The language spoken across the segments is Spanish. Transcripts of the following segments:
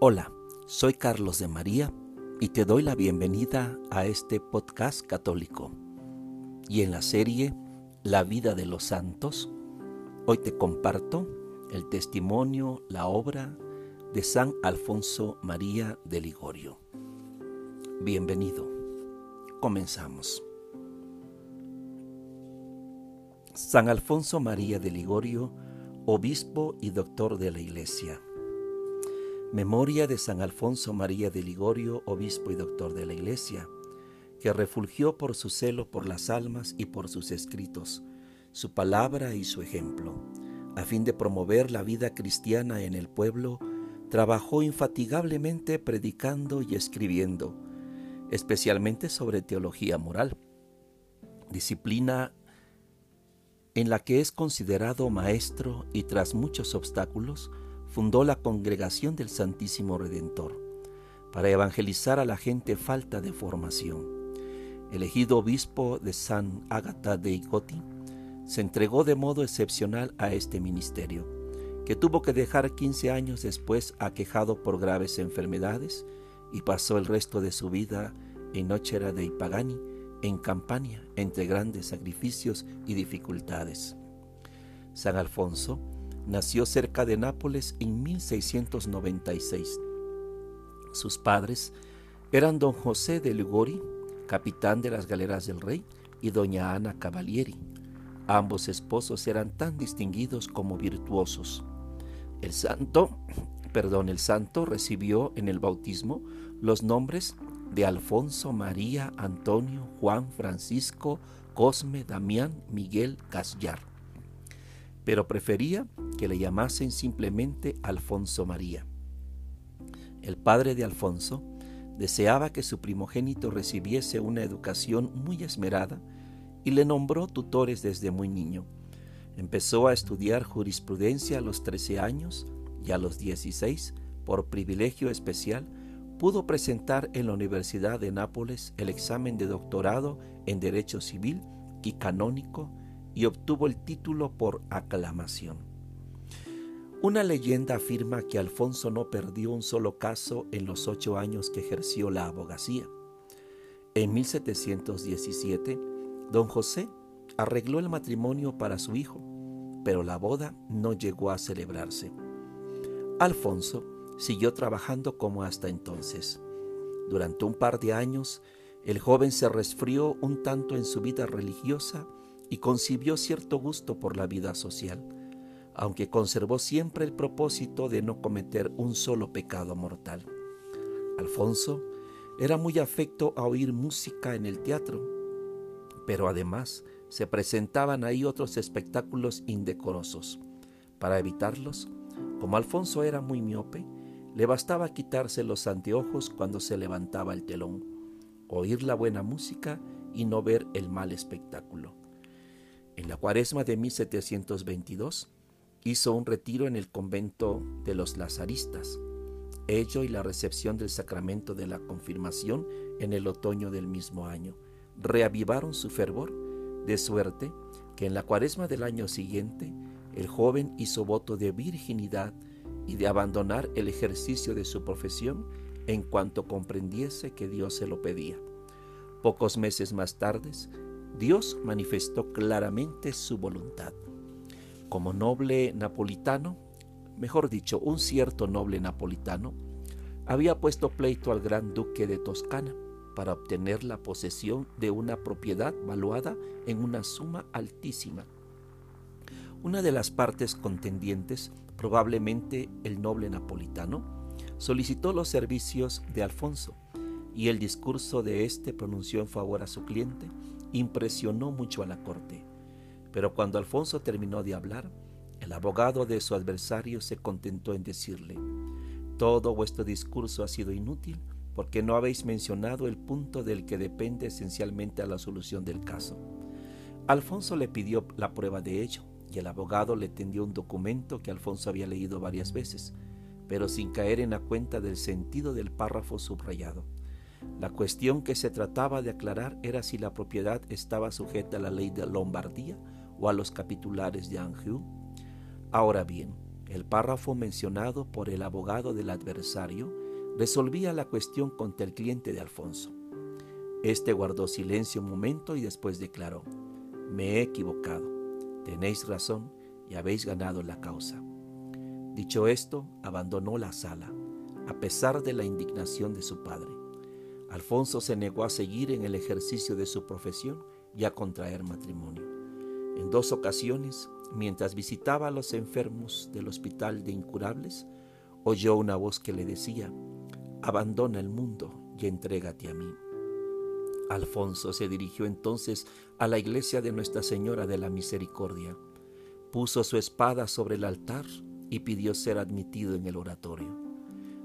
Hola, soy Carlos de María y te doy la bienvenida a este podcast católico. Y en la serie La vida de los santos, hoy te comparto el testimonio, la obra de San Alfonso María de Ligorio. Bienvenido. Comenzamos. San Alfonso María de Ligorio, obispo y doctor de la Iglesia Memoria de San Alfonso María de Ligorio, obispo y doctor de la Iglesia, que refulgió por su celo por las almas y por sus escritos, su palabra y su ejemplo. A fin de promover la vida cristiana en el pueblo, trabajó infatigablemente predicando y escribiendo, especialmente sobre teología moral, disciplina en la que es considerado maestro y tras muchos obstáculos, fundó la Congregación del Santísimo Redentor para evangelizar a la gente falta de formación. Elegido obispo de San Ágata de Icoti, se entregó de modo excepcional a este ministerio, que tuvo que dejar 15 años después aquejado por graves enfermedades y pasó el resto de su vida en Nochera de Ipagani, en Campania, entre grandes sacrificios y dificultades. San Alfonso nació cerca de Nápoles en 1696. Sus padres eran don José de Ligori, capitán de las galeras del rey, y doña Ana Cavalieri. Ambos esposos eran tan distinguidos como virtuosos. El santo, perdón, el santo recibió en el bautismo los nombres de Alfonso, María, Antonio, Juan, Francisco, Cosme, Damián, Miguel, Casillar pero prefería que le llamasen simplemente Alfonso María. El padre de Alfonso deseaba que su primogénito recibiese una educación muy esmerada y le nombró tutores desde muy niño. Empezó a estudiar jurisprudencia a los 13 años y a los 16, por privilegio especial, pudo presentar en la Universidad de Nápoles el examen de doctorado en Derecho Civil y Canónico y obtuvo el título por aclamación. Una leyenda afirma que Alfonso no perdió un solo caso en los ocho años que ejerció la abogacía. En 1717, don José arregló el matrimonio para su hijo, pero la boda no llegó a celebrarse. Alfonso siguió trabajando como hasta entonces. Durante un par de años, el joven se resfrió un tanto en su vida religiosa y concibió cierto gusto por la vida social, aunque conservó siempre el propósito de no cometer un solo pecado mortal. Alfonso era muy afecto a oír música en el teatro, pero además se presentaban ahí otros espectáculos indecorosos. Para evitarlos, como Alfonso era muy miope, le bastaba quitarse los anteojos cuando se levantaba el telón, oír la buena música y no ver el mal espectáculo. En la cuaresma de 1722 hizo un retiro en el convento de los lazaristas, ello y la recepción del sacramento de la confirmación en el otoño del mismo año. Reavivaron su fervor, de suerte que en la cuaresma del año siguiente el joven hizo voto de virginidad y de abandonar el ejercicio de su profesión en cuanto comprendiese que Dios se lo pedía. Pocos meses más tarde Dios manifestó claramente su voluntad. Como noble napolitano, mejor dicho, un cierto noble napolitano, había puesto pleito al gran duque de Toscana para obtener la posesión de una propiedad valuada en una suma altísima. Una de las partes contendientes, probablemente el noble napolitano, solicitó los servicios de Alfonso y el discurso de éste pronunció en favor a su cliente impresionó mucho a la corte. Pero cuando Alfonso terminó de hablar, el abogado de su adversario se contentó en decirle, todo vuestro discurso ha sido inútil porque no habéis mencionado el punto del que depende esencialmente a la solución del caso. Alfonso le pidió la prueba de ello y el abogado le tendió un documento que Alfonso había leído varias veces, pero sin caer en la cuenta del sentido del párrafo subrayado. La cuestión que se trataba de aclarar era si la propiedad estaba sujeta a la ley de Lombardía o a los capitulares de Anjou. Ahora bien, El párrafo mencionado por el abogado del adversario resolvía la cuestión contra el cliente de Alfonso. Este guardó silencio un momento y después declaró, me he equivocado, tenéis razón y habéis ganado la causa. Dicho esto, abandonó la sala, a pesar de la indignación de su padre. Alfonso se negó a seguir en el ejercicio de su profesión y a contraer matrimonio. En dos ocasiones, mientras visitaba a los enfermos del hospital de incurables, oyó una voz que le decía, abandona el mundo y entrégate a mí. Alfonso se dirigió entonces a la iglesia de Nuestra Señora de la Misericordia, puso su espada sobre el altar y pidió ser admitido en el oratorio.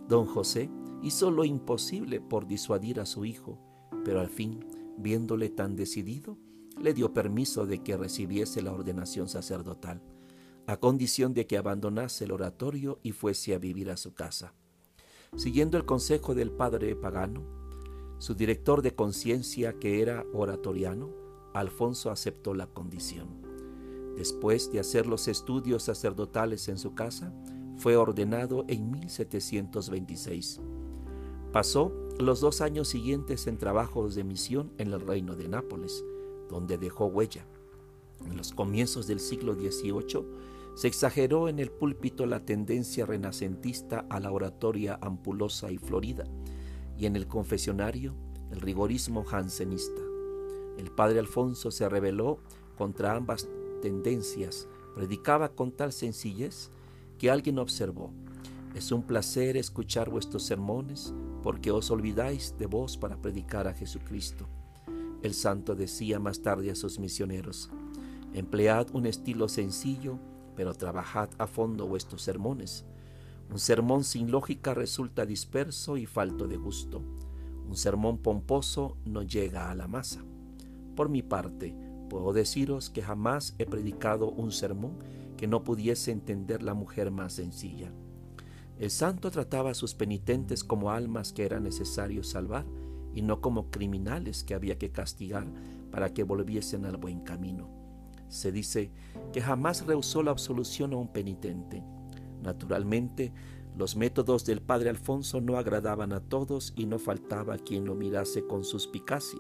Don José hizo lo imposible por disuadir a su hijo, pero al fin, viéndole tan decidido, le dio permiso de que recibiese la ordenación sacerdotal, a condición de que abandonase el oratorio y fuese a vivir a su casa. Siguiendo el consejo del padre pagano, su director de conciencia, que era oratoriano, Alfonso aceptó la condición. Después de hacer los estudios sacerdotales en su casa, fue ordenado en 1726. Pasó los dos años siguientes en trabajos de misión en el reino de Nápoles, donde dejó huella. En los comienzos del siglo XVIII se exageró en el púlpito la tendencia renacentista a la oratoria ampulosa y florida, y en el confesionario el rigorismo jansenista. El padre Alfonso se rebeló contra ambas tendencias, predicaba con tal sencillez que alguien observó, es un placer escuchar vuestros sermones porque os olvidáis de vos para predicar a Jesucristo. El santo decía más tarde a sus misioneros, emplead un estilo sencillo pero trabajad a fondo vuestros sermones. Un sermón sin lógica resulta disperso y falto de gusto. Un sermón pomposo no llega a la masa. Por mi parte, puedo deciros que jamás he predicado un sermón que no pudiese entender la mujer más sencilla. El santo trataba a sus penitentes como almas que era necesario salvar y no como criminales que había que castigar para que volviesen al buen camino se dice que jamás rehusó la absolución a un penitente. Naturalmente, los métodos del padre Alfonso no agradaban a todos y no faltaba quien lo mirase con suspicacia.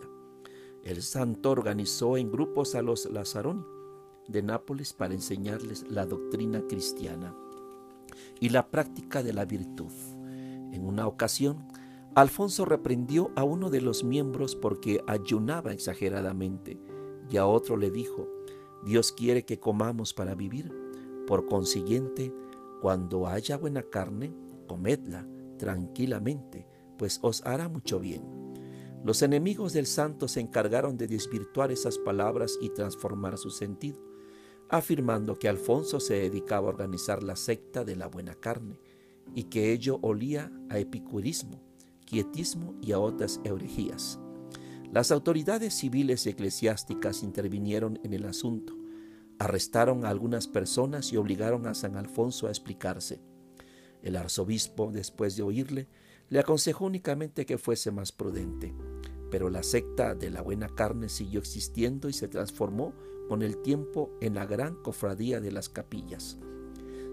El santo organizó en grupos a los Lazaroni de Nápoles para enseñarles la doctrina cristiana y la práctica de la virtud. En una ocasión, Alfonso reprendió a uno de los miembros porque ayunaba exageradamente y a otro le dijo, Dios quiere que comamos para vivir. Por consiguiente, cuando haya buena carne, comedla tranquilamente, pues os hará mucho bien. Los enemigos del santo se encargaron de desvirtuar esas palabras y transformar su sentido, afirmando que Alfonso se dedicaba a organizar la secta de la buena carne y que ello olía a epicurismo, quietismo y a otras herejías. Las autoridades civiles y eclesiásticas intervinieron en el asunto, arrestaron a algunas personas y obligaron a San Alfonso a explicarse. El arzobispo, después de oírle, le aconsejó únicamente que fuese más prudente, pero la secta de la buena carne siguió existiendo y se transformó con el tiempo en la gran cofradía de las capillas.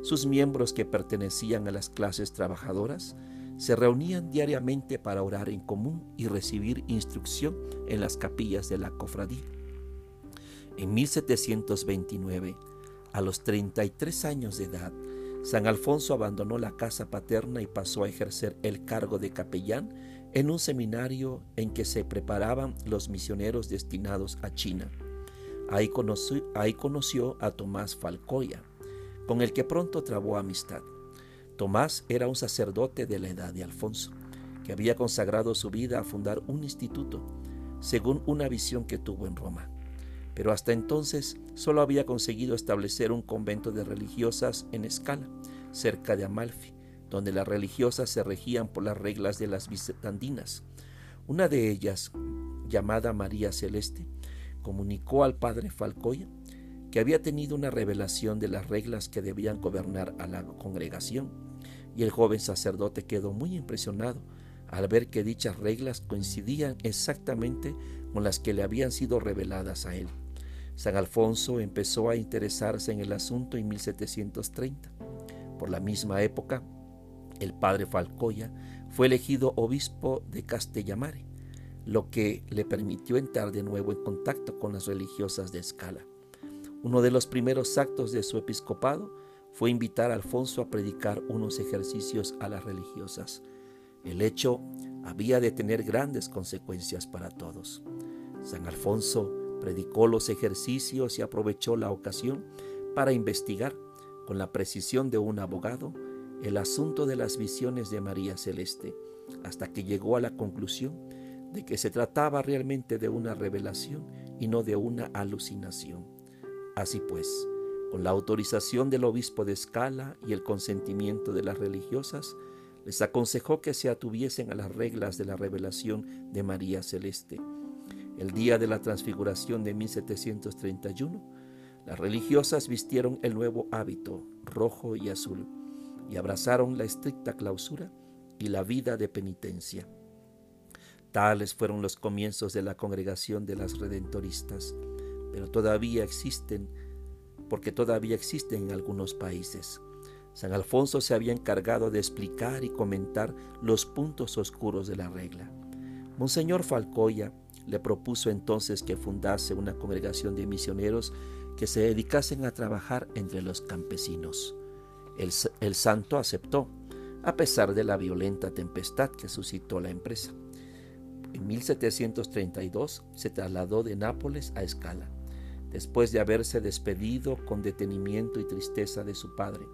Sus miembros que pertenecían a las clases trabajadoras se reunían diariamente para orar en común y recibir instrucción en las capillas de la cofradía. En 1729, a los 33 años de edad, San Alfonso abandonó la casa paterna y pasó a ejercer el cargo de capellán en un seminario en que se preparaban los misioneros destinados a China. Ahí conoció, a Tomás Falcoya, con el que pronto trabó amistad. Tomás era un sacerdote de la edad de Alfonso, que había consagrado su vida a fundar un instituto, según una visión que tuvo en Roma. Pero hasta entonces solo había conseguido establecer un convento de religiosas en escala, cerca de Amalfi, donde las religiosas se regían por las reglas de las bizantinas. Una de ellas, llamada María Celeste, comunicó al padre Falcoya que había tenido una revelación de las reglas que debían gobernar a la congregación y el joven sacerdote quedó muy impresionado al ver que dichas reglas coincidían exactamente con las que le habían sido reveladas a él. San Alfonso empezó a interesarse en el asunto en 1730. Por la misma época, el padre Falcoya fue elegido obispo de Castellamare, lo que le permitió entrar de nuevo en contacto con las religiosas de Escala. Uno de los primeros actos de su episcopado fue invitar a Alfonso a predicar unos ejercicios a las religiosas. El hecho había de tener grandes consecuencias para todos. San Alfonso predicó los ejercicios y aprovechó la ocasión para investigar, con la precisión de un abogado, el asunto de las visiones de María Celeste, hasta que llegó a la conclusión de que se trataba realmente de una revelación y no de una alucinación. Así pues, con la autorización del obispo de Escala y el consentimiento de las religiosas, les aconsejó que se atuviesen a las reglas de la revelación de María Celeste. El día de la transfiguración de 1731, las religiosas vistieron el nuevo hábito, rojo y azul, y abrazaron la estricta clausura y la vida de penitencia. Tales fueron los comienzos de la congregación de las redentoristas, pero todavía existen, porque todavía existen en algunos países. San Alfonso se había encargado de explicar y comentar los puntos oscuros de la regla. Monseñor Falcoya le propuso entonces que fundase una congregación de misioneros que se dedicasen a trabajar entre los campesinos. El, santo aceptó, a pesar de la violenta tempestad que suscitó la empresa. En 1732 se trasladó de Nápoles a Escala, después de haberse despedido con detenimiento y tristeza de su padre.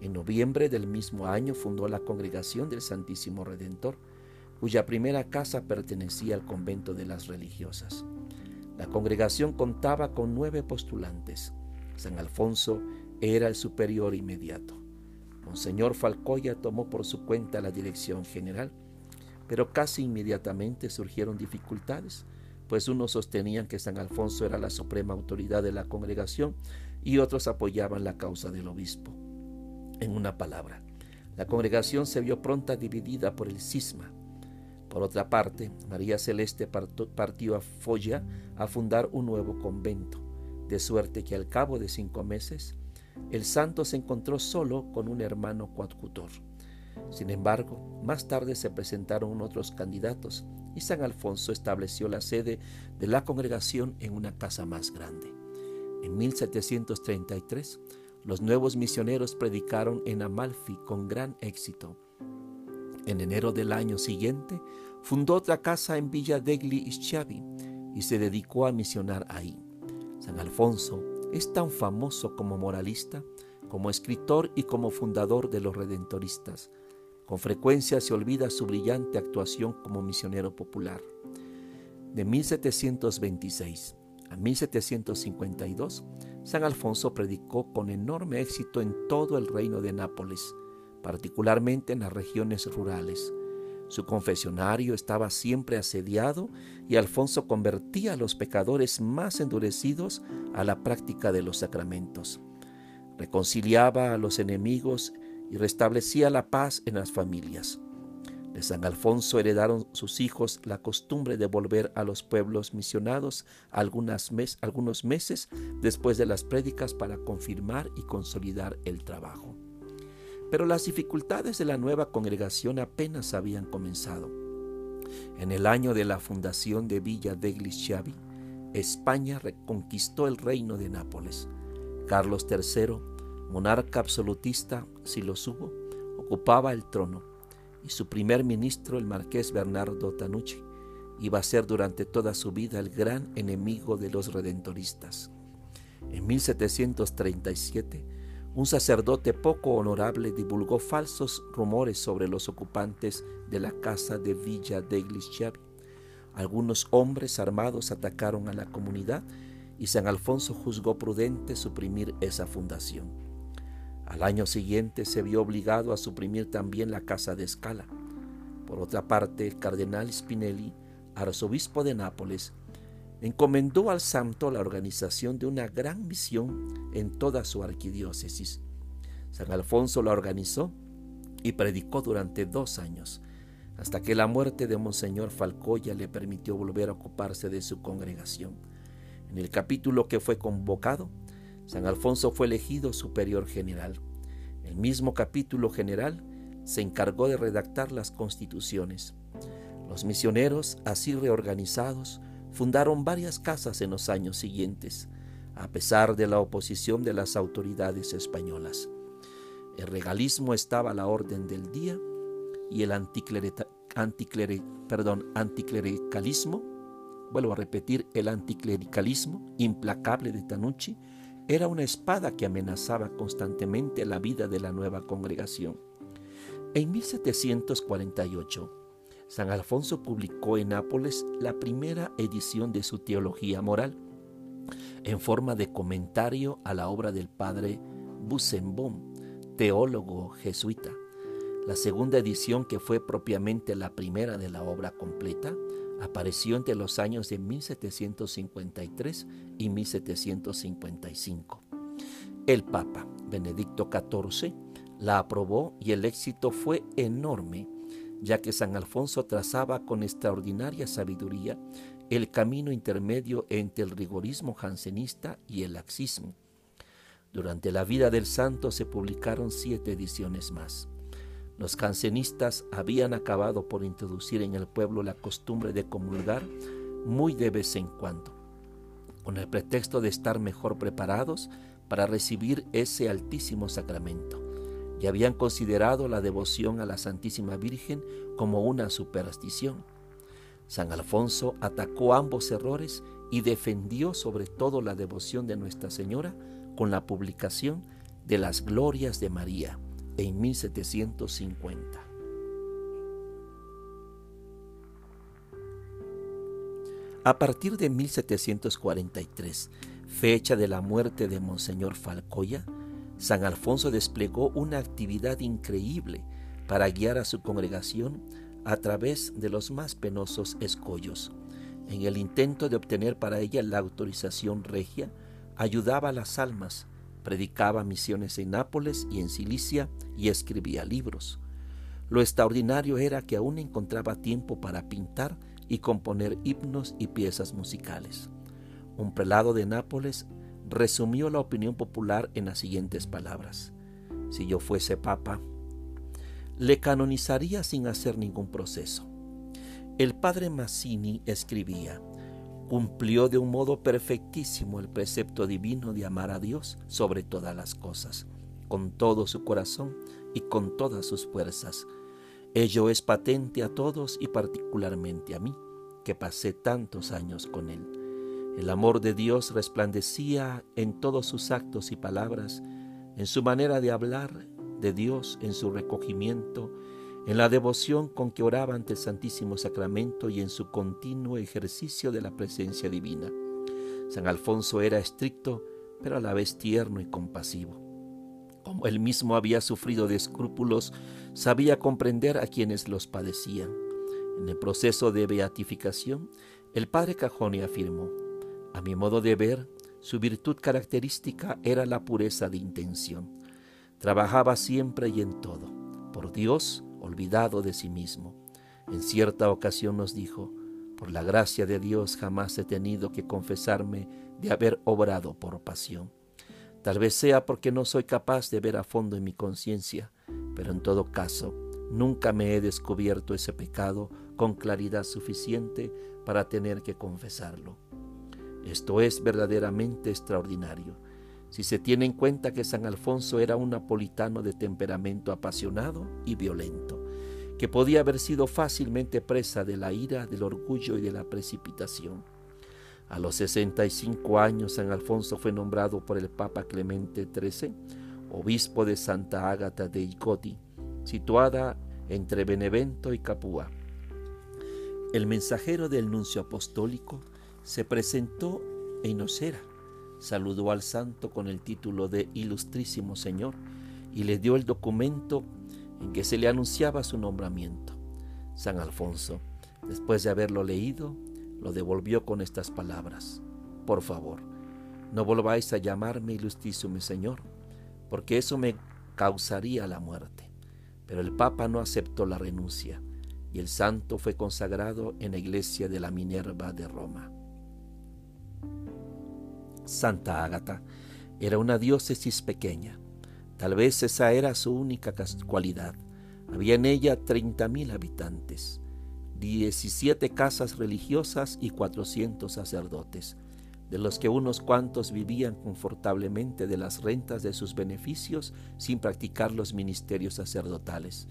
En noviembre del mismo año fundó la Congregación del Santísimo Redentor, cuya primera casa pertenecía al convento de las religiosas. La congregación contaba con nueve postulantes. San Alfonso era el superior inmediato. Monseñor Falcoya tomó por su cuenta la dirección general, pero casi inmediatamente surgieron dificultades, pues unos sostenían que San Alfonso era la suprema autoridad de la congregación y otros apoyaban la causa del obispo. En una palabra, la congregación se vio pronta dividida por el cisma. Por otra parte, María Celeste partió a Folla a fundar un nuevo convento, de suerte que al cabo de cinco meses, el santo se encontró solo con un hermano coadjutor. Sin embargo, más tarde se presentaron otros candidatos y San Alfonso estableció la sede de la congregación en una casa más grande. En 1733, los nuevos misioneros predicaron en Amalfi con gran éxito. En enero del año siguiente, fundó otra casa en Villa degli Schiavi y se dedicó a misionar ahí. San Alfonso es tan famoso como moralista, como escritor y como fundador de los redentoristas. Con frecuencia se olvida su brillante actuación como misionero popular. De 1726 a 1752, San Alfonso predicó con enorme éxito en todo el reino de Nápoles, particularmente en las regiones rurales. Su confesionario estaba siempre asediado y Alfonso convertía a los pecadores más endurecidos a la práctica de los sacramentos. Reconciliaba a los enemigos y restablecía la paz en las familias. De San Alfonso heredaron sus hijos la costumbre de volver a los pueblos misionados algunos meses después de las prédicas para confirmar y consolidar el trabajo. Pero las dificultades de la nueva congregación apenas habían comenzado. En el año de la fundación de Villa degli Schiavi, España reconquistó el reino de Nápoles. Carlos III, monarca absolutista, si lo supo, ocupaba el trono y su primer ministro, el marqués Bernardo Tanucci, iba a ser durante toda su vida el gran enemigo de los redentoristas. En 1737, un sacerdote poco honorable divulgó falsos rumores sobre los ocupantes de la casa de Villa degli Schiavi. Algunos hombres armados atacaron a la comunidad y San Alfonso juzgó prudente suprimir esa fundación. Al año siguiente se vio obligado a suprimir también la casa de Escala. Por otra parte, el cardenal Spinelli, arzobispo de Nápoles, encomendó al santo la organización de una gran misión en toda su arquidiócesis. San Alfonso la organizó y predicó durante dos años, hasta que la muerte de Monseñor Falcoya le permitió volver a ocuparse de su congregación. En el capítulo que fue convocado, San Alfonso fue elegido superior general. El mismo capítulo general se encargó de redactar las constituciones. Los misioneros, así reorganizados, fundaron varias casas en los años siguientes, a pesar de la oposición de las autoridades españolas. El regalismo estaba a la orden del día y el anticlericalismo, vuelvo a repetir, el anticlericalismo implacable de Tanucci era una espada que amenazaba constantemente la vida de la nueva congregación. En 1748, San Alfonso publicó en Nápoles la primera edición de su Teología Moral, en forma de comentario a la obra del padre Busenbaum, teólogo jesuita. La segunda edición, que fue propiamente la primera de la obra completa, apareció entre los años de 1753 y 1755. El Papa Benedicto XIV la aprobó y el éxito fue enorme, ya que San Alfonso trazaba con extraordinaria sabiduría el camino intermedio entre el rigorismo jansenista y el laxismo durante la vida del santo se publicaron siete ediciones más. Los cancenistas habían acabado por introducir en el pueblo la costumbre de comulgar muy de vez en cuando, con el pretexto de estar mejor preparados para recibir ese altísimo sacramento, y habían considerado la devoción a la Santísima Virgen como una superstición. San Alfonso atacó ambos errores y defendió sobre todo la devoción de Nuestra Señora con la publicación de las Glorias de María en 1750. A partir de 1743, fecha de la muerte de Monseñor Falcoya, San Alfonso desplegó una actividad increíble para guiar a su congregación a través de los más penosos escollos, en el intento de obtener para ella la autorización regia ayudaba a las almas, predicaba misiones en Nápoles y en Cilicia y escribía libros. Lo extraordinario era que aún encontraba tiempo para pintar y componer himnos y piezas musicales. Un prelado de Nápoles resumió la opinión popular en las siguientes palabras. Si yo fuese papa, le canonizaría sin hacer ningún proceso. El padre Mazzini escribía, cumplió de un modo perfectísimo el precepto divino de amar a Dios sobre todas las cosas, con todo su corazón y con todas sus fuerzas. Ello es patente a todos y particularmente a mí, que pasé tantos años con Él. El amor de Dios resplandecía en todos sus actos y palabras, en su manera de hablar de Dios, en su recogimiento, en la devoción con que oraba ante el Santísimo Sacramento y en su continuo ejercicio de la presencia divina. San Alfonso era estricto, pero a la vez tierno y compasivo. Como él mismo había sufrido de escrúpulos, sabía comprender a quienes los padecían. En el proceso de beatificación, el padre Cajoni afirmó, a mi modo de ver, su virtud característica era la pureza de intención. Trabajaba siempre y en todo, por Dios, olvidado de sí mismo. En cierta ocasión nos dijo, por la gracia de Dios jamás he tenido que confesarme de haber obrado por pasión. Tal vez sea porque no soy capaz de ver a fondo en mi conciencia, pero en todo caso, nunca me he descubierto ese pecado con claridad suficiente para tener que confesarlo. Esto es verdaderamente extraordinario si se tiene en cuenta que San Alfonso era un napolitano de temperamento apasionado y violento, que podía haber sido fácilmente presa de la ira, del orgullo y de la precipitación. A los 65 años San Alfonso fue nombrado por el Papa Clemente XIII obispo de Santa Ágata de Icoti, situada entre Benevento y Capua. El mensajero del nuncio apostólico se presentó en Nocera saludó al santo con el título de Ilustrísimo Señor y le dio el documento en que se le anunciaba su nombramiento. San Alfonso, después de haberlo leído, lo devolvió con estas palabras. Por favor, no volváis a llamarme Ilustrísimo Señor, porque eso me causaría la muerte. Pero el Papa no aceptó la renuncia y el santo fue consagrado en la iglesia de la Minerva de Roma. Santa Ágata era una diócesis pequeña, Tal vez esa era su única cualidad. Había en ella 30.000 habitantes, 17 casas religiosas y 400 sacerdotes, de los que unos cuantos vivían confortablemente de las rentas de sus beneficios sin practicar los ministerios sacerdotales,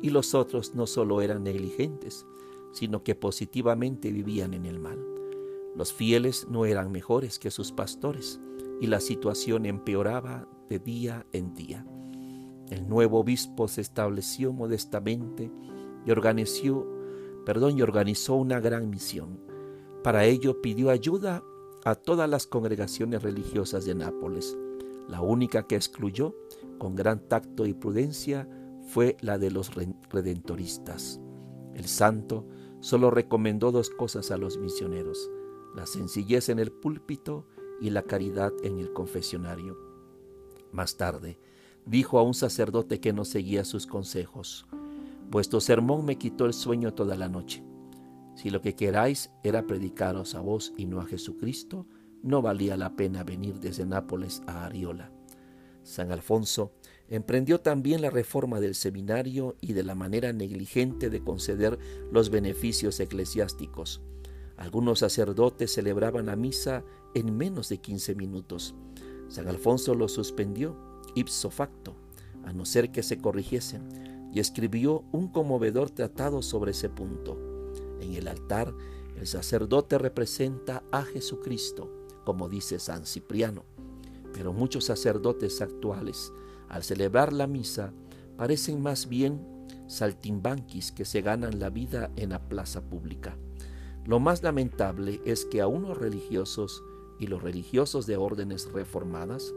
y los otros no solo eran negligentes, sino que positivamente vivían en el mal. Los fieles no eran mejores que sus pastores, y la situación empeoraba día en día. El nuevo obispo se estableció modestamente y organizó, perdón, y organizó una gran misión. Para ello pidió ayuda a todas las congregaciones religiosas de Nápoles. La única que excluyó, con gran tacto y prudencia, fue la de los redentoristas. El santo solo recomendó dos cosas a los misioneros, la sencillez en el púlpito y la caridad en el confesionario. Más tarde, dijo a un sacerdote que no seguía sus consejos, Vuestro sermón me quitó el sueño toda la noche. Si lo que queráis era predicaros a vos y no a Jesucristo, no valía la pena venir desde Nápoles a Ariola. San Alfonso emprendió también la reforma del seminario y de la manera negligente de conceder los beneficios eclesiásticos. Algunos sacerdotes celebraban la misa en menos de 15 minutos. San Alfonso lo suspendió ipso facto, a no ser que se corrigiesen, y escribió un conmovedor tratado sobre ese punto. En el altar, el sacerdote representa a Jesucristo, como dice San Cipriano, pero muchos sacerdotes actuales, al celebrar la misa, parecen más bien saltimbanquis que se ganan la vida en la plaza pública. Lo más lamentable es que a unos religiosos y los religiosos de órdenes reformadas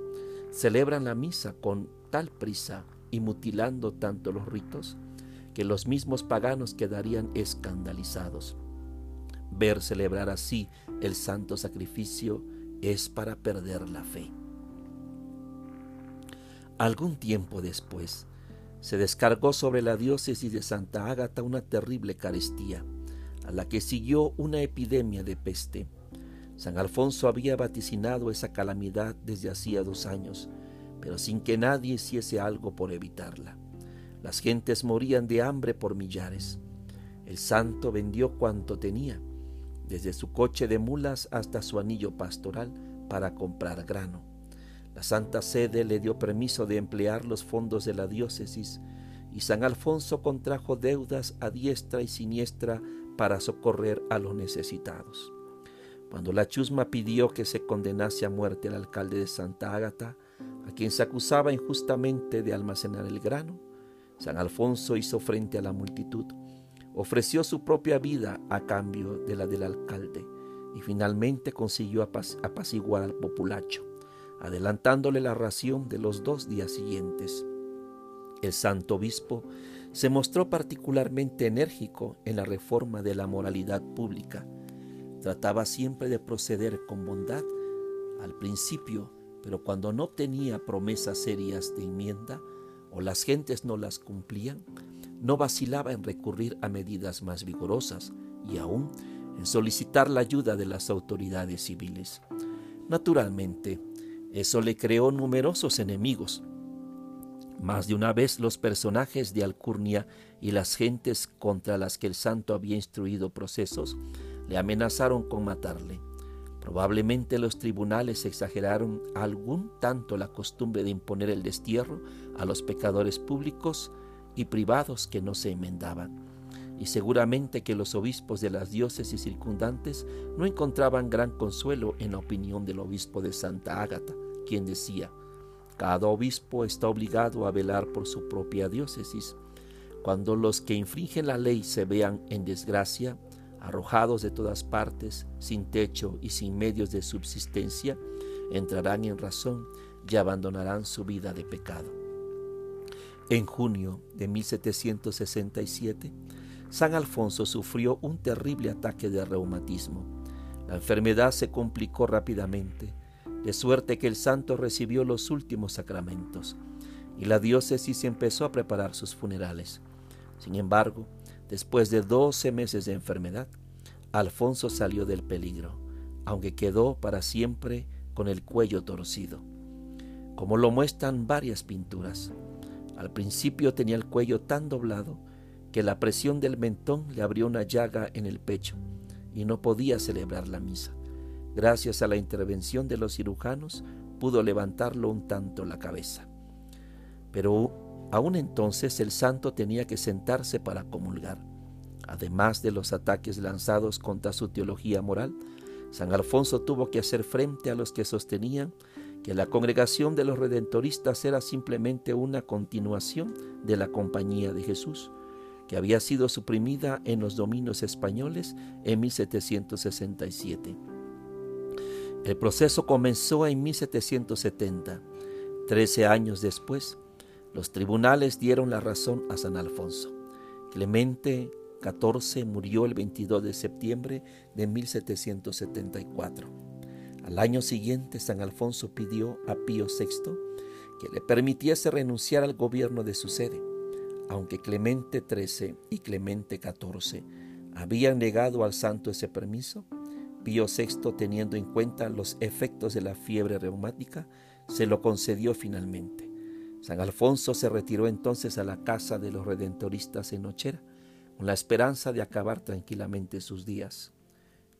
celebran la misa con tal prisa y mutilando tanto los ritos que los mismos paganos quedarían escandalizados. Ver celebrar así el santo sacrificio es para perder la fe. Algún tiempo después, se descargó sobre la diócesis de Santa Ágata una terrible carestía, a la que siguió una epidemia de peste San Alfonso había vaticinado esa calamidad desde hacía dos años, pero sin que nadie hiciese algo por evitarla. Las gentes morían de hambre por millares. El santo vendió cuanto tenía, desde su coche de mulas hasta su anillo pastoral, para comprar grano. La Santa Sede le dio permiso de emplear los fondos de la diócesis y San Alfonso contrajo deudas a diestra y siniestra para socorrer a los necesitados. Cuando la chusma pidió que se condenase a muerte al alcalde de Santa Ágata, a quien se acusaba injustamente de almacenar el grano, San Alfonso hizo frente a la multitud, ofreció su propia vida a cambio de la del alcalde y finalmente consiguió apaciguar al populacho, adelantándole la ración de los dos días siguientes. El santo obispo se mostró particularmente enérgico en la reforma de la moralidad pública, Trataba siempre de proceder con bondad al principio, pero cuando no tenía promesas serias de enmienda o las gentes no las cumplían, no vacilaba en recurrir a medidas más vigorosas y aún en solicitar la ayuda de las autoridades civiles. Naturalmente, eso le creó numerosos enemigos. Más de una vez los personajes de Alcurnia y las gentes contra las que el santo había instruido procesos le amenazaron con matarle. Probablemente los tribunales exageraron algún tanto la costumbre de imponer el destierro a los pecadores públicos y privados que no se enmendaban. Y seguramente que los obispos de las diócesis circundantes no encontraban gran consuelo en la opinión del obispo de Santa Ágata, quien decía, cada obispo está obligado a velar por su propia diócesis. Cuando los que infringen la ley se vean en desgracia, arrojados de todas partes, sin techo y sin medios de subsistencia, entrarán en razón y abandonarán su vida de pecado. En junio de 1767, San Alfonso sufrió un terrible ataque de reumatismo. La enfermedad se complicó rápidamente, de suerte que el santo recibió los últimos sacramentos y la diócesis empezó a preparar sus funerales. Sin embargo, Después de doce meses de enfermedad, Alfonso salió del peligro, aunque quedó para siempre con el cuello torcido. como lo muestran varias pinturas. Al principio tenía el cuello tan doblado que la presión del mentón le abrió una llaga en el pecho y no podía celebrar la misa. Gracias a la intervención de los cirujanos pudo levantarlo un tanto la cabeza. Pero aún entonces el santo tenía que sentarse para comulgar. Además de los ataques lanzados contra su teología moral, San Alfonso tuvo que hacer frente a los que sostenían que la congregación de los redentoristas era simplemente una continuación de la compañía de Jesús, que había sido suprimida en los dominios españoles en 1767. El proceso comenzó en 1770. Trece años después, los tribunales dieron la razón a San Alfonso. Clemente XIV murió el 22 de septiembre de 1774. Al año siguiente, San Alfonso pidió a Pío VI que le permitiese renunciar al gobierno de su sede, aunque Clemente XIII y Clemente XIV habían negado al santo ese permiso. Pío VI, teniendo en cuenta los efectos de la fiebre reumática, se lo concedió finalmente. San Alfonso se retiró entonces a la casa de los redentoristas en Nochera, con la esperanza de acabar tranquilamente sus días.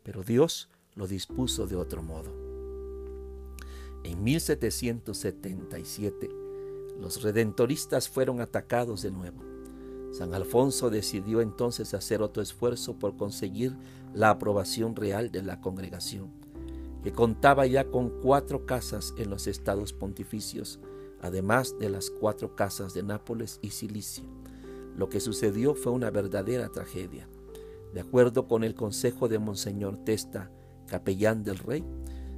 Pero Dios lo dispuso de otro modo. En 1777, los redentoristas fueron atacados de nuevo. San Alfonso decidió entonces hacer otro esfuerzo por conseguir la aprobación real de la congregación, que contaba ya con cuatro casas en los estados pontificios, además de las cuatro casas de Nápoles y Cilicia. Lo que sucedió fue una verdadera tragedia. De acuerdo con el consejo de Monseñor Testa, capellán del rey,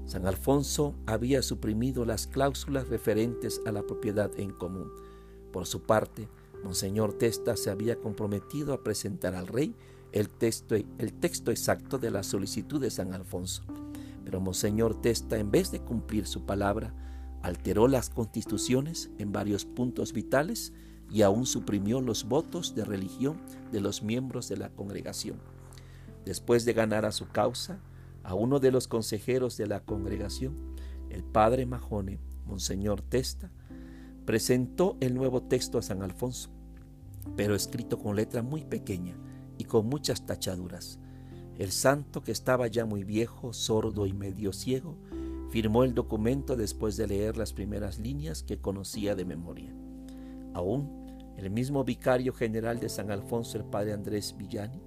San Alfonso había suprimido las cláusulas referentes a la propiedad en común. Por su parte, Monseñor Testa se había comprometido a presentar al rey el texto, el texto exacto de la solicitud de San Alfonso. Pero Monseñor Testa, en vez de cumplir su palabra, alteró las constituciones en varios puntos vitales y aún suprimió los votos de religión de los miembros de la congregación. Después de ganar a su causa, a uno de los consejeros de la congregación, el padre Majone, Monseñor Testa, presentó el nuevo texto a San Alfonso, pero escrito con letra muy pequeña y con muchas tachaduras. El santo, que estaba ya muy viejo, sordo y medio ciego, firmó el documento después de leer las primeras líneas que conocía de memoria. Aún el mismo vicario general de San Alfonso, el padre Andrés Villani,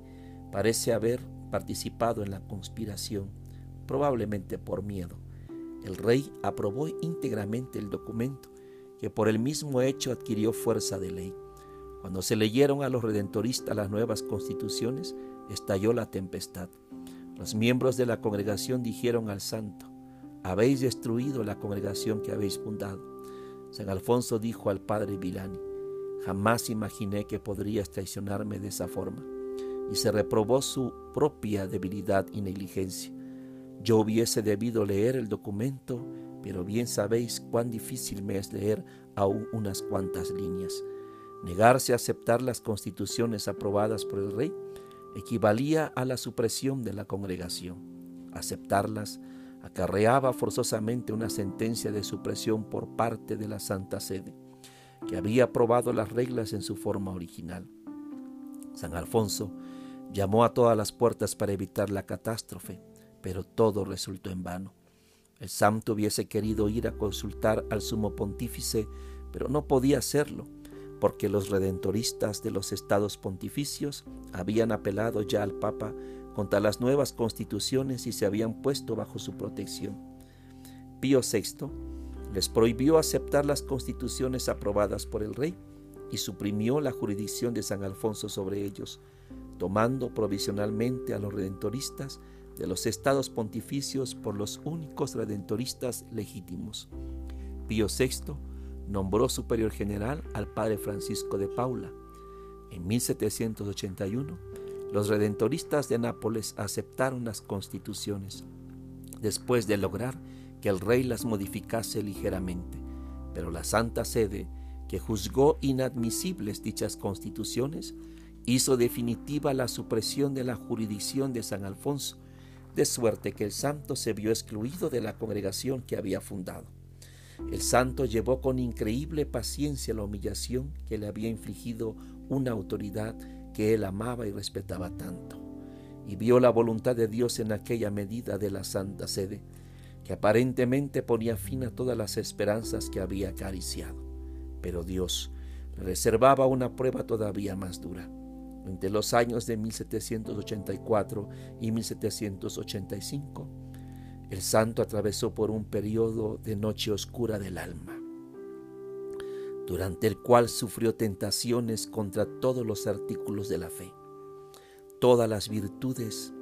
parece haber participado en la conspiración, probablemente por miedo. El rey aprobó íntegramente el documento, que por el mismo hecho adquirió fuerza de ley. Cuando se leyeron a los redentoristas las nuevas constituciones, estalló la tempestad. Los miembros de la congregación dijeron al santo, habéis destruido la congregación que habéis fundado. San Alfonso dijo al padre Vilani, jamás imaginé que podrías traicionarme de esa forma y se reprobó su propia debilidad y negligencia. Yo hubiese debido leer el documento, pero bien sabéis cuán difícil me es leer aún unas cuantas líneas. Negarse a aceptar las constituciones aprobadas por el rey equivalía a la supresión de la congregación. Aceptarlas acarreaba forzosamente una sentencia de supresión por parte de la Santa Sede, que había aprobado las reglas en su forma original. San Alfonso Llamó a todas las puertas para evitar la catástrofe, pero todo resultó en vano. El santo hubiese querido ir a consultar al sumo pontífice, pero no podía hacerlo, porque los redentoristas de los estados pontificios habían apelado ya al Papa contra las nuevas constituciones y se habían puesto bajo su protección. Pío VI les prohibió aceptar las constituciones aprobadas por el rey y suprimió la jurisdicción de San Alfonso sobre ellos, tomando provisionalmente a los redentoristas de los estados pontificios por los únicos redentoristas legítimos. Pío VI nombró superior general al padre Francisco de Paula. En 1781, los redentoristas de Nápoles aceptaron las constituciones, después de lograr que el rey las modificase ligeramente, pero la Santa Sede, que juzgó inadmisibles dichas constituciones, hizo definitiva la supresión de la jurisdicción de San Alfonso, de suerte que el santo se vio excluido de la congregación que había fundado. El santo llevó con increíble paciencia la humillación que le había infligido una autoridad que él amaba y respetaba tanto, y vio la voluntad de Dios en aquella medida de la Santa Sede, que aparentemente ponía fin a todas las esperanzas que había acariciado. Pero Dios le reservaba una prueba todavía más dura. Entre los años de 1784 y 1785, el santo atravesó por un periodo de noche oscura del alma, durante el cual sufrió tentaciones contra todos los artículos de la fe, todas las virtudes,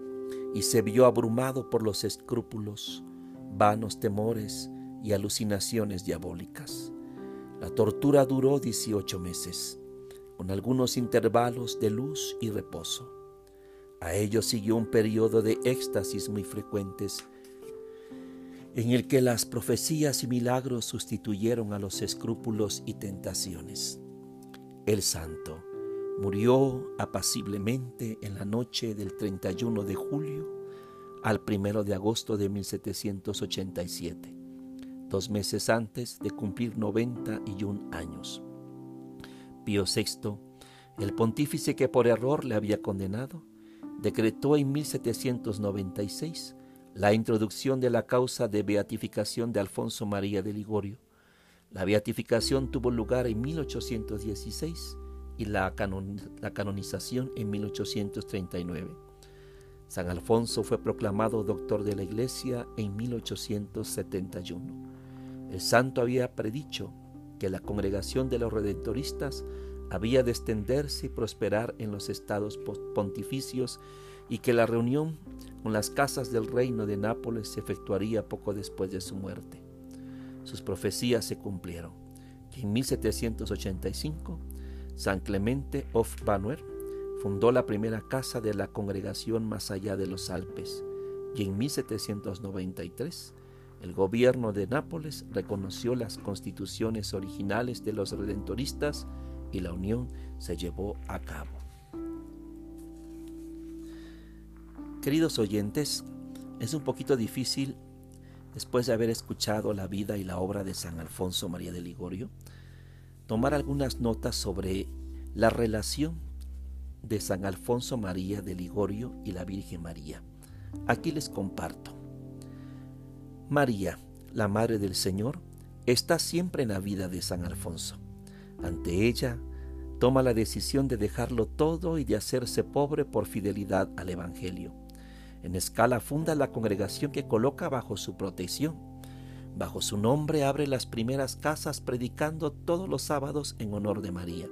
y se vio abrumado por los escrúpulos, vanos temores y alucinaciones diabólicas. La tortura duró 18 meses, con algunos intervalos de luz y reposo. A ello siguió un periodo de éxtasis muy frecuentes, en el que las profecías y milagros sustituyeron a los escrúpulos y tentaciones. El santo murió apaciblemente en la noche del 31 de julio al 1 de agosto de 1787, dos meses antes de cumplir 91 años. Pío VI, el pontífice que por error le había condenado, decretó en 1796 la introducción de la causa de beatificación de Alfonso María de Ligorio. La beatificación tuvo lugar en 1816 y la, la canonización en 1839. San Alfonso fue proclamado doctor de la Iglesia en 1871. El santo había predicho que la congregación de los redentoristas había de extenderse y prosperar en los estados pontificios y que la reunión con las casas del reino de Nápoles se efectuaría poco después de su muerte. Sus profecías se cumplieron, que en 1785 San Clemente of Banuer fundó la primera casa de la congregación más allá de los Alpes y en 1793 el gobierno de Nápoles reconoció las constituciones originales de los redentoristas y la unión se llevó a cabo. Queridos oyentes, es un poquito difícil, después de haber escuchado la vida y la obra de San Alfonso María de Ligorio, tomar algunas notas sobre la relación de San Alfonso María de Ligorio y la Virgen María. Aquí les comparto. María, la Madre del Señor, está siempre en la vida de San Alfonso. Ante ella, toma la decisión de dejarlo todo y de hacerse pobre por fidelidad al Evangelio. En escala funda la congregación que coloca bajo su protección. Bajo su nombre abre las primeras casas predicando todos los sábados en honor de María.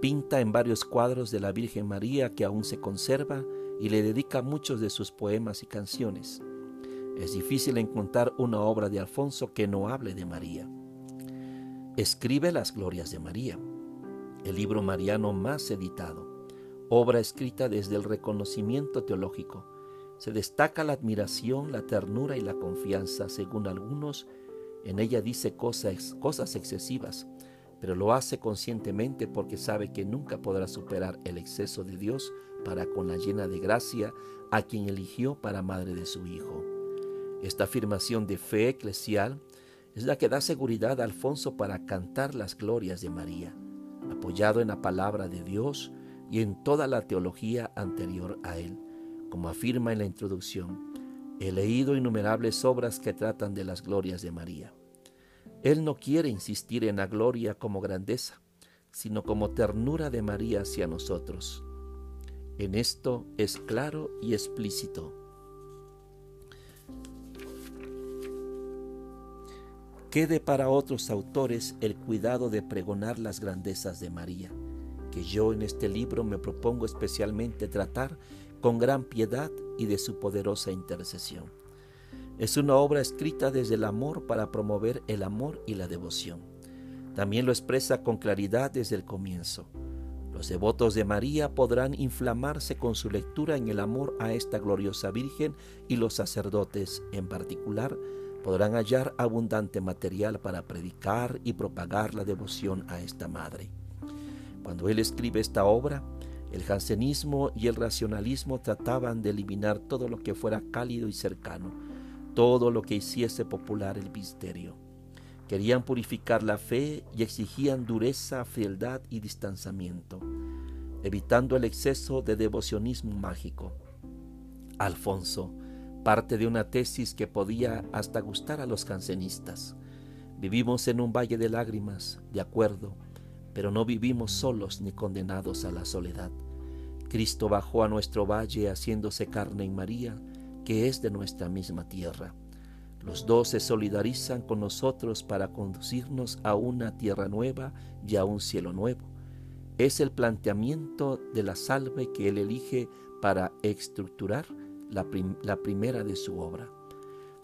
Pinta en varios cuadros de la Virgen María que aún se conserva y le dedica muchos de sus poemas y canciones. Es difícil encontrar una obra de Alfonso que no hable de María. Escribe las glorias de María, el libro mariano más editado, obra escrita desde el reconocimiento teológico. Se destaca la admiración, la ternura y la confianza, según algunos, en ella dice cosas, excesivas, pero lo hace conscientemente porque sabe que nunca podrá superar el exceso de Dios para con la llena de gracia a quien eligió para madre de su Hijo. Esta afirmación de fe eclesial es la que da seguridad a Alfonso para cantar las glorias de María, apoyado en la palabra de Dios y en toda la teología anterior a él, como afirma en la introducción. He leído innumerables obras que tratan de las glorias de María. Él no quiere insistir en la gloria como grandeza, sino como ternura de María hacia nosotros. En esto es claro y explícito Quede para otros autores el cuidado de pregonar las grandezas de María, que yo en este libro me propongo especialmente tratar con gran piedad y de su poderosa intercesión. Es una obra escrita desde el amor para promover el amor y la devoción. También lo expresa con claridad desde el comienzo. Los devotos de María podrán inflamarse con su lectura en el amor a esta gloriosa Virgen y los sacerdotes en particular podrán hallar abundante material para predicar y propagar la devoción a esta madre. Cuando él escribe esta obra, el jansenismo y el racionalismo trataban de eliminar todo lo que fuera cálido y cercano, todo lo que hiciese popular el misterio. Querían purificar la fe y exigían dureza, frialdad y distanciamiento, evitando el exceso de devocionismo mágico. Alfonso parte de una tesis que podía hasta gustar a los cancenistas. Vivimos en un valle de lágrimas, de acuerdo, pero no vivimos solos ni condenados a la soledad. Cristo bajó a nuestro valle haciéndose carne en María, que es de nuestra misma tierra. Los dos se solidarizan con nosotros para conducirnos a una tierra nueva y a un cielo nuevo. Es el planteamiento de la salve que él elige para estructurar la, la primera de su obra.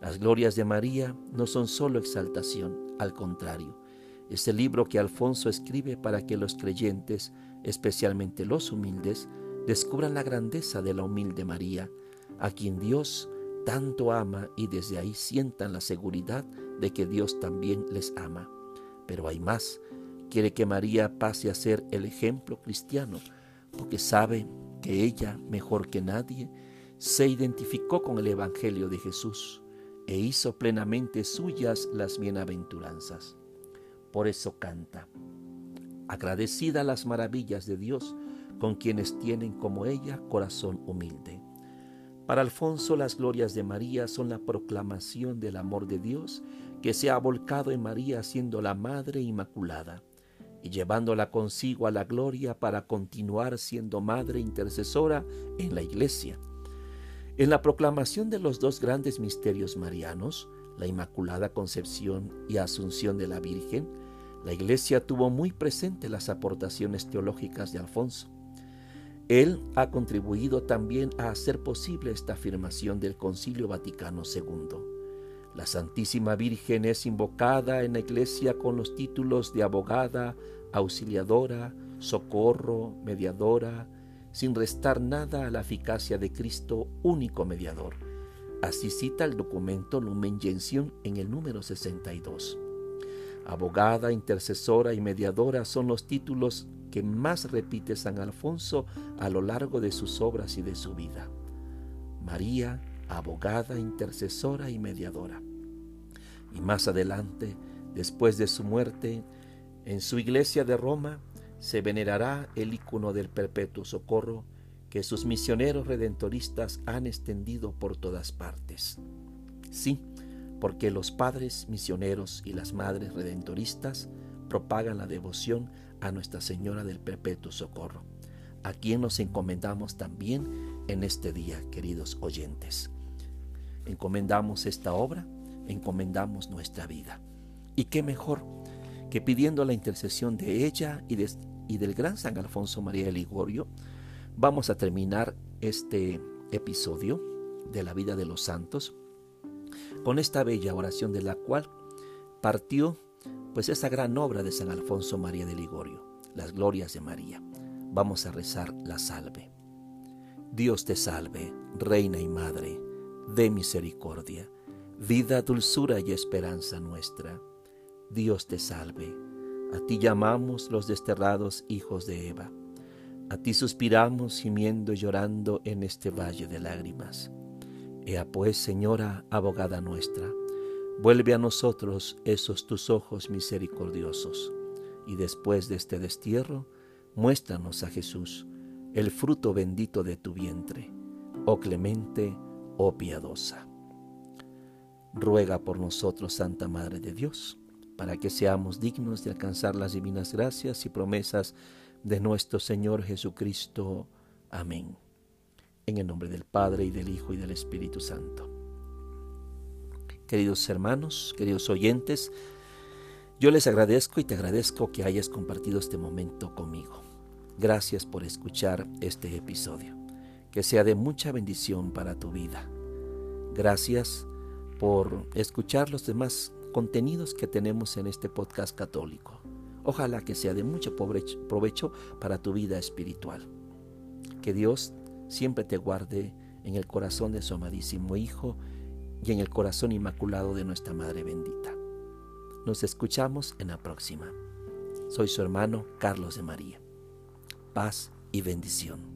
Las glorias de María no son solo exaltación, al contrario, es el libro que Alfonso escribe para que los creyentes, especialmente los humildes, descubran la grandeza de la humilde María, a quien Dios tanto ama y desde ahí sientan la seguridad de que Dios también les ama. Pero hay más, quiere que María pase a ser el ejemplo cristiano, porque sabe que ella, mejor que nadie, se identificó con el Evangelio de Jesús e hizo plenamente suyas las bienaventuranzas. Por eso canta, agradecida las maravillas de Dios con quienes tienen como ella corazón humilde. Para Alfonso las glorias de María son la proclamación del amor de Dios que se ha volcado en María siendo la Madre Inmaculada y llevándola consigo a la gloria para continuar siendo Madre Intercesora en la Iglesia. En la proclamación de los dos grandes misterios marianos, la Inmaculada Concepción y Asunción de la Virgen, la Iglesia tuvo muy presente las aportaciones teológicas de Alfonso. Él ha contribuido también a hacer posible esta afirmación del Concilio Vaticano II. La Santísima Virgen es invocada en la Iglesia con los títulos de abogada, auxiliadora, socorro, mediadora, sin restar nada a la eficacia de Cristo, único mediador. Así cita el documento Lumen Gentium en el número 62. Abogada, intercesora y mediadora son los títulos que más repite San Alfonso a lo largo de sus obras y de su vida. María, abogada, intercesora y mediadora. Y más adelante, después de su muerte, en su iglesia de Roma se venerará el icono del perpetuo socorro que sus misioneros redentoristas han extendido por todas partes. Sí, porque los padres misioneros y las madres redentoristas propagan la devoción a Nuestra Señora del Perpetuo Socorro, a quien nos encomendamos también en este día, queridos oyentes. Encomendamos esta obra, encomendamos nuestra vida. Y qué mejor que pidiendo la intercesión de ella y, y del gran San Alfonso María de Ligorio, vamos a terminar este episodio de la vida de los santos con esta bella oración de la cual partió pues esa gran obra de San Alfonso María de Ligorio, las glorias de María. Vamos a rezar la salve. Dios te salve, Reina y Madre, de misericordia, vida, dulzura y esperanza nuestra. Dios te salve. A ti llamamos los desterrados hijos de Eva. A ti suspiramos gimiendo y llorando en este valle de lágrimas. Ea pues, Señora, abogada nuestra, vuelve a nosotros esos tus ojos misericordiosos, y después de este destierro, muéstranos a Jesús, el fruto bendito de tu vientre, oh clemente, oh piadosa. Ruega por nosotros, Santa Madre de Dios, para que seamos dignos de alcanzar las divinas gracias y promesas de nuestro Señor Jesucristo. Amén. En el nombre del Padre y del Hijo y del Espíritu Santo. Queridos hermanos, queridos oyentes, yo les agradezco y te agradezco que hayas compartido este momento conmigo. Gracias por escuchar este episodio. Que sea de mucha bendición para tu vida. Gracias por escuchar los demás contenidos que tenemos en este podcast católico. Ojalá que sea de mucho provecho para tu vida espiritual. Que Dios siempre te guarde en el corazón de su amadísimo Hijo y en el corazón inmaculado de nuestra Madre bendita. Nos escuchamos en la próxima. Soy su hermano Carlos de María. Paz y bendición.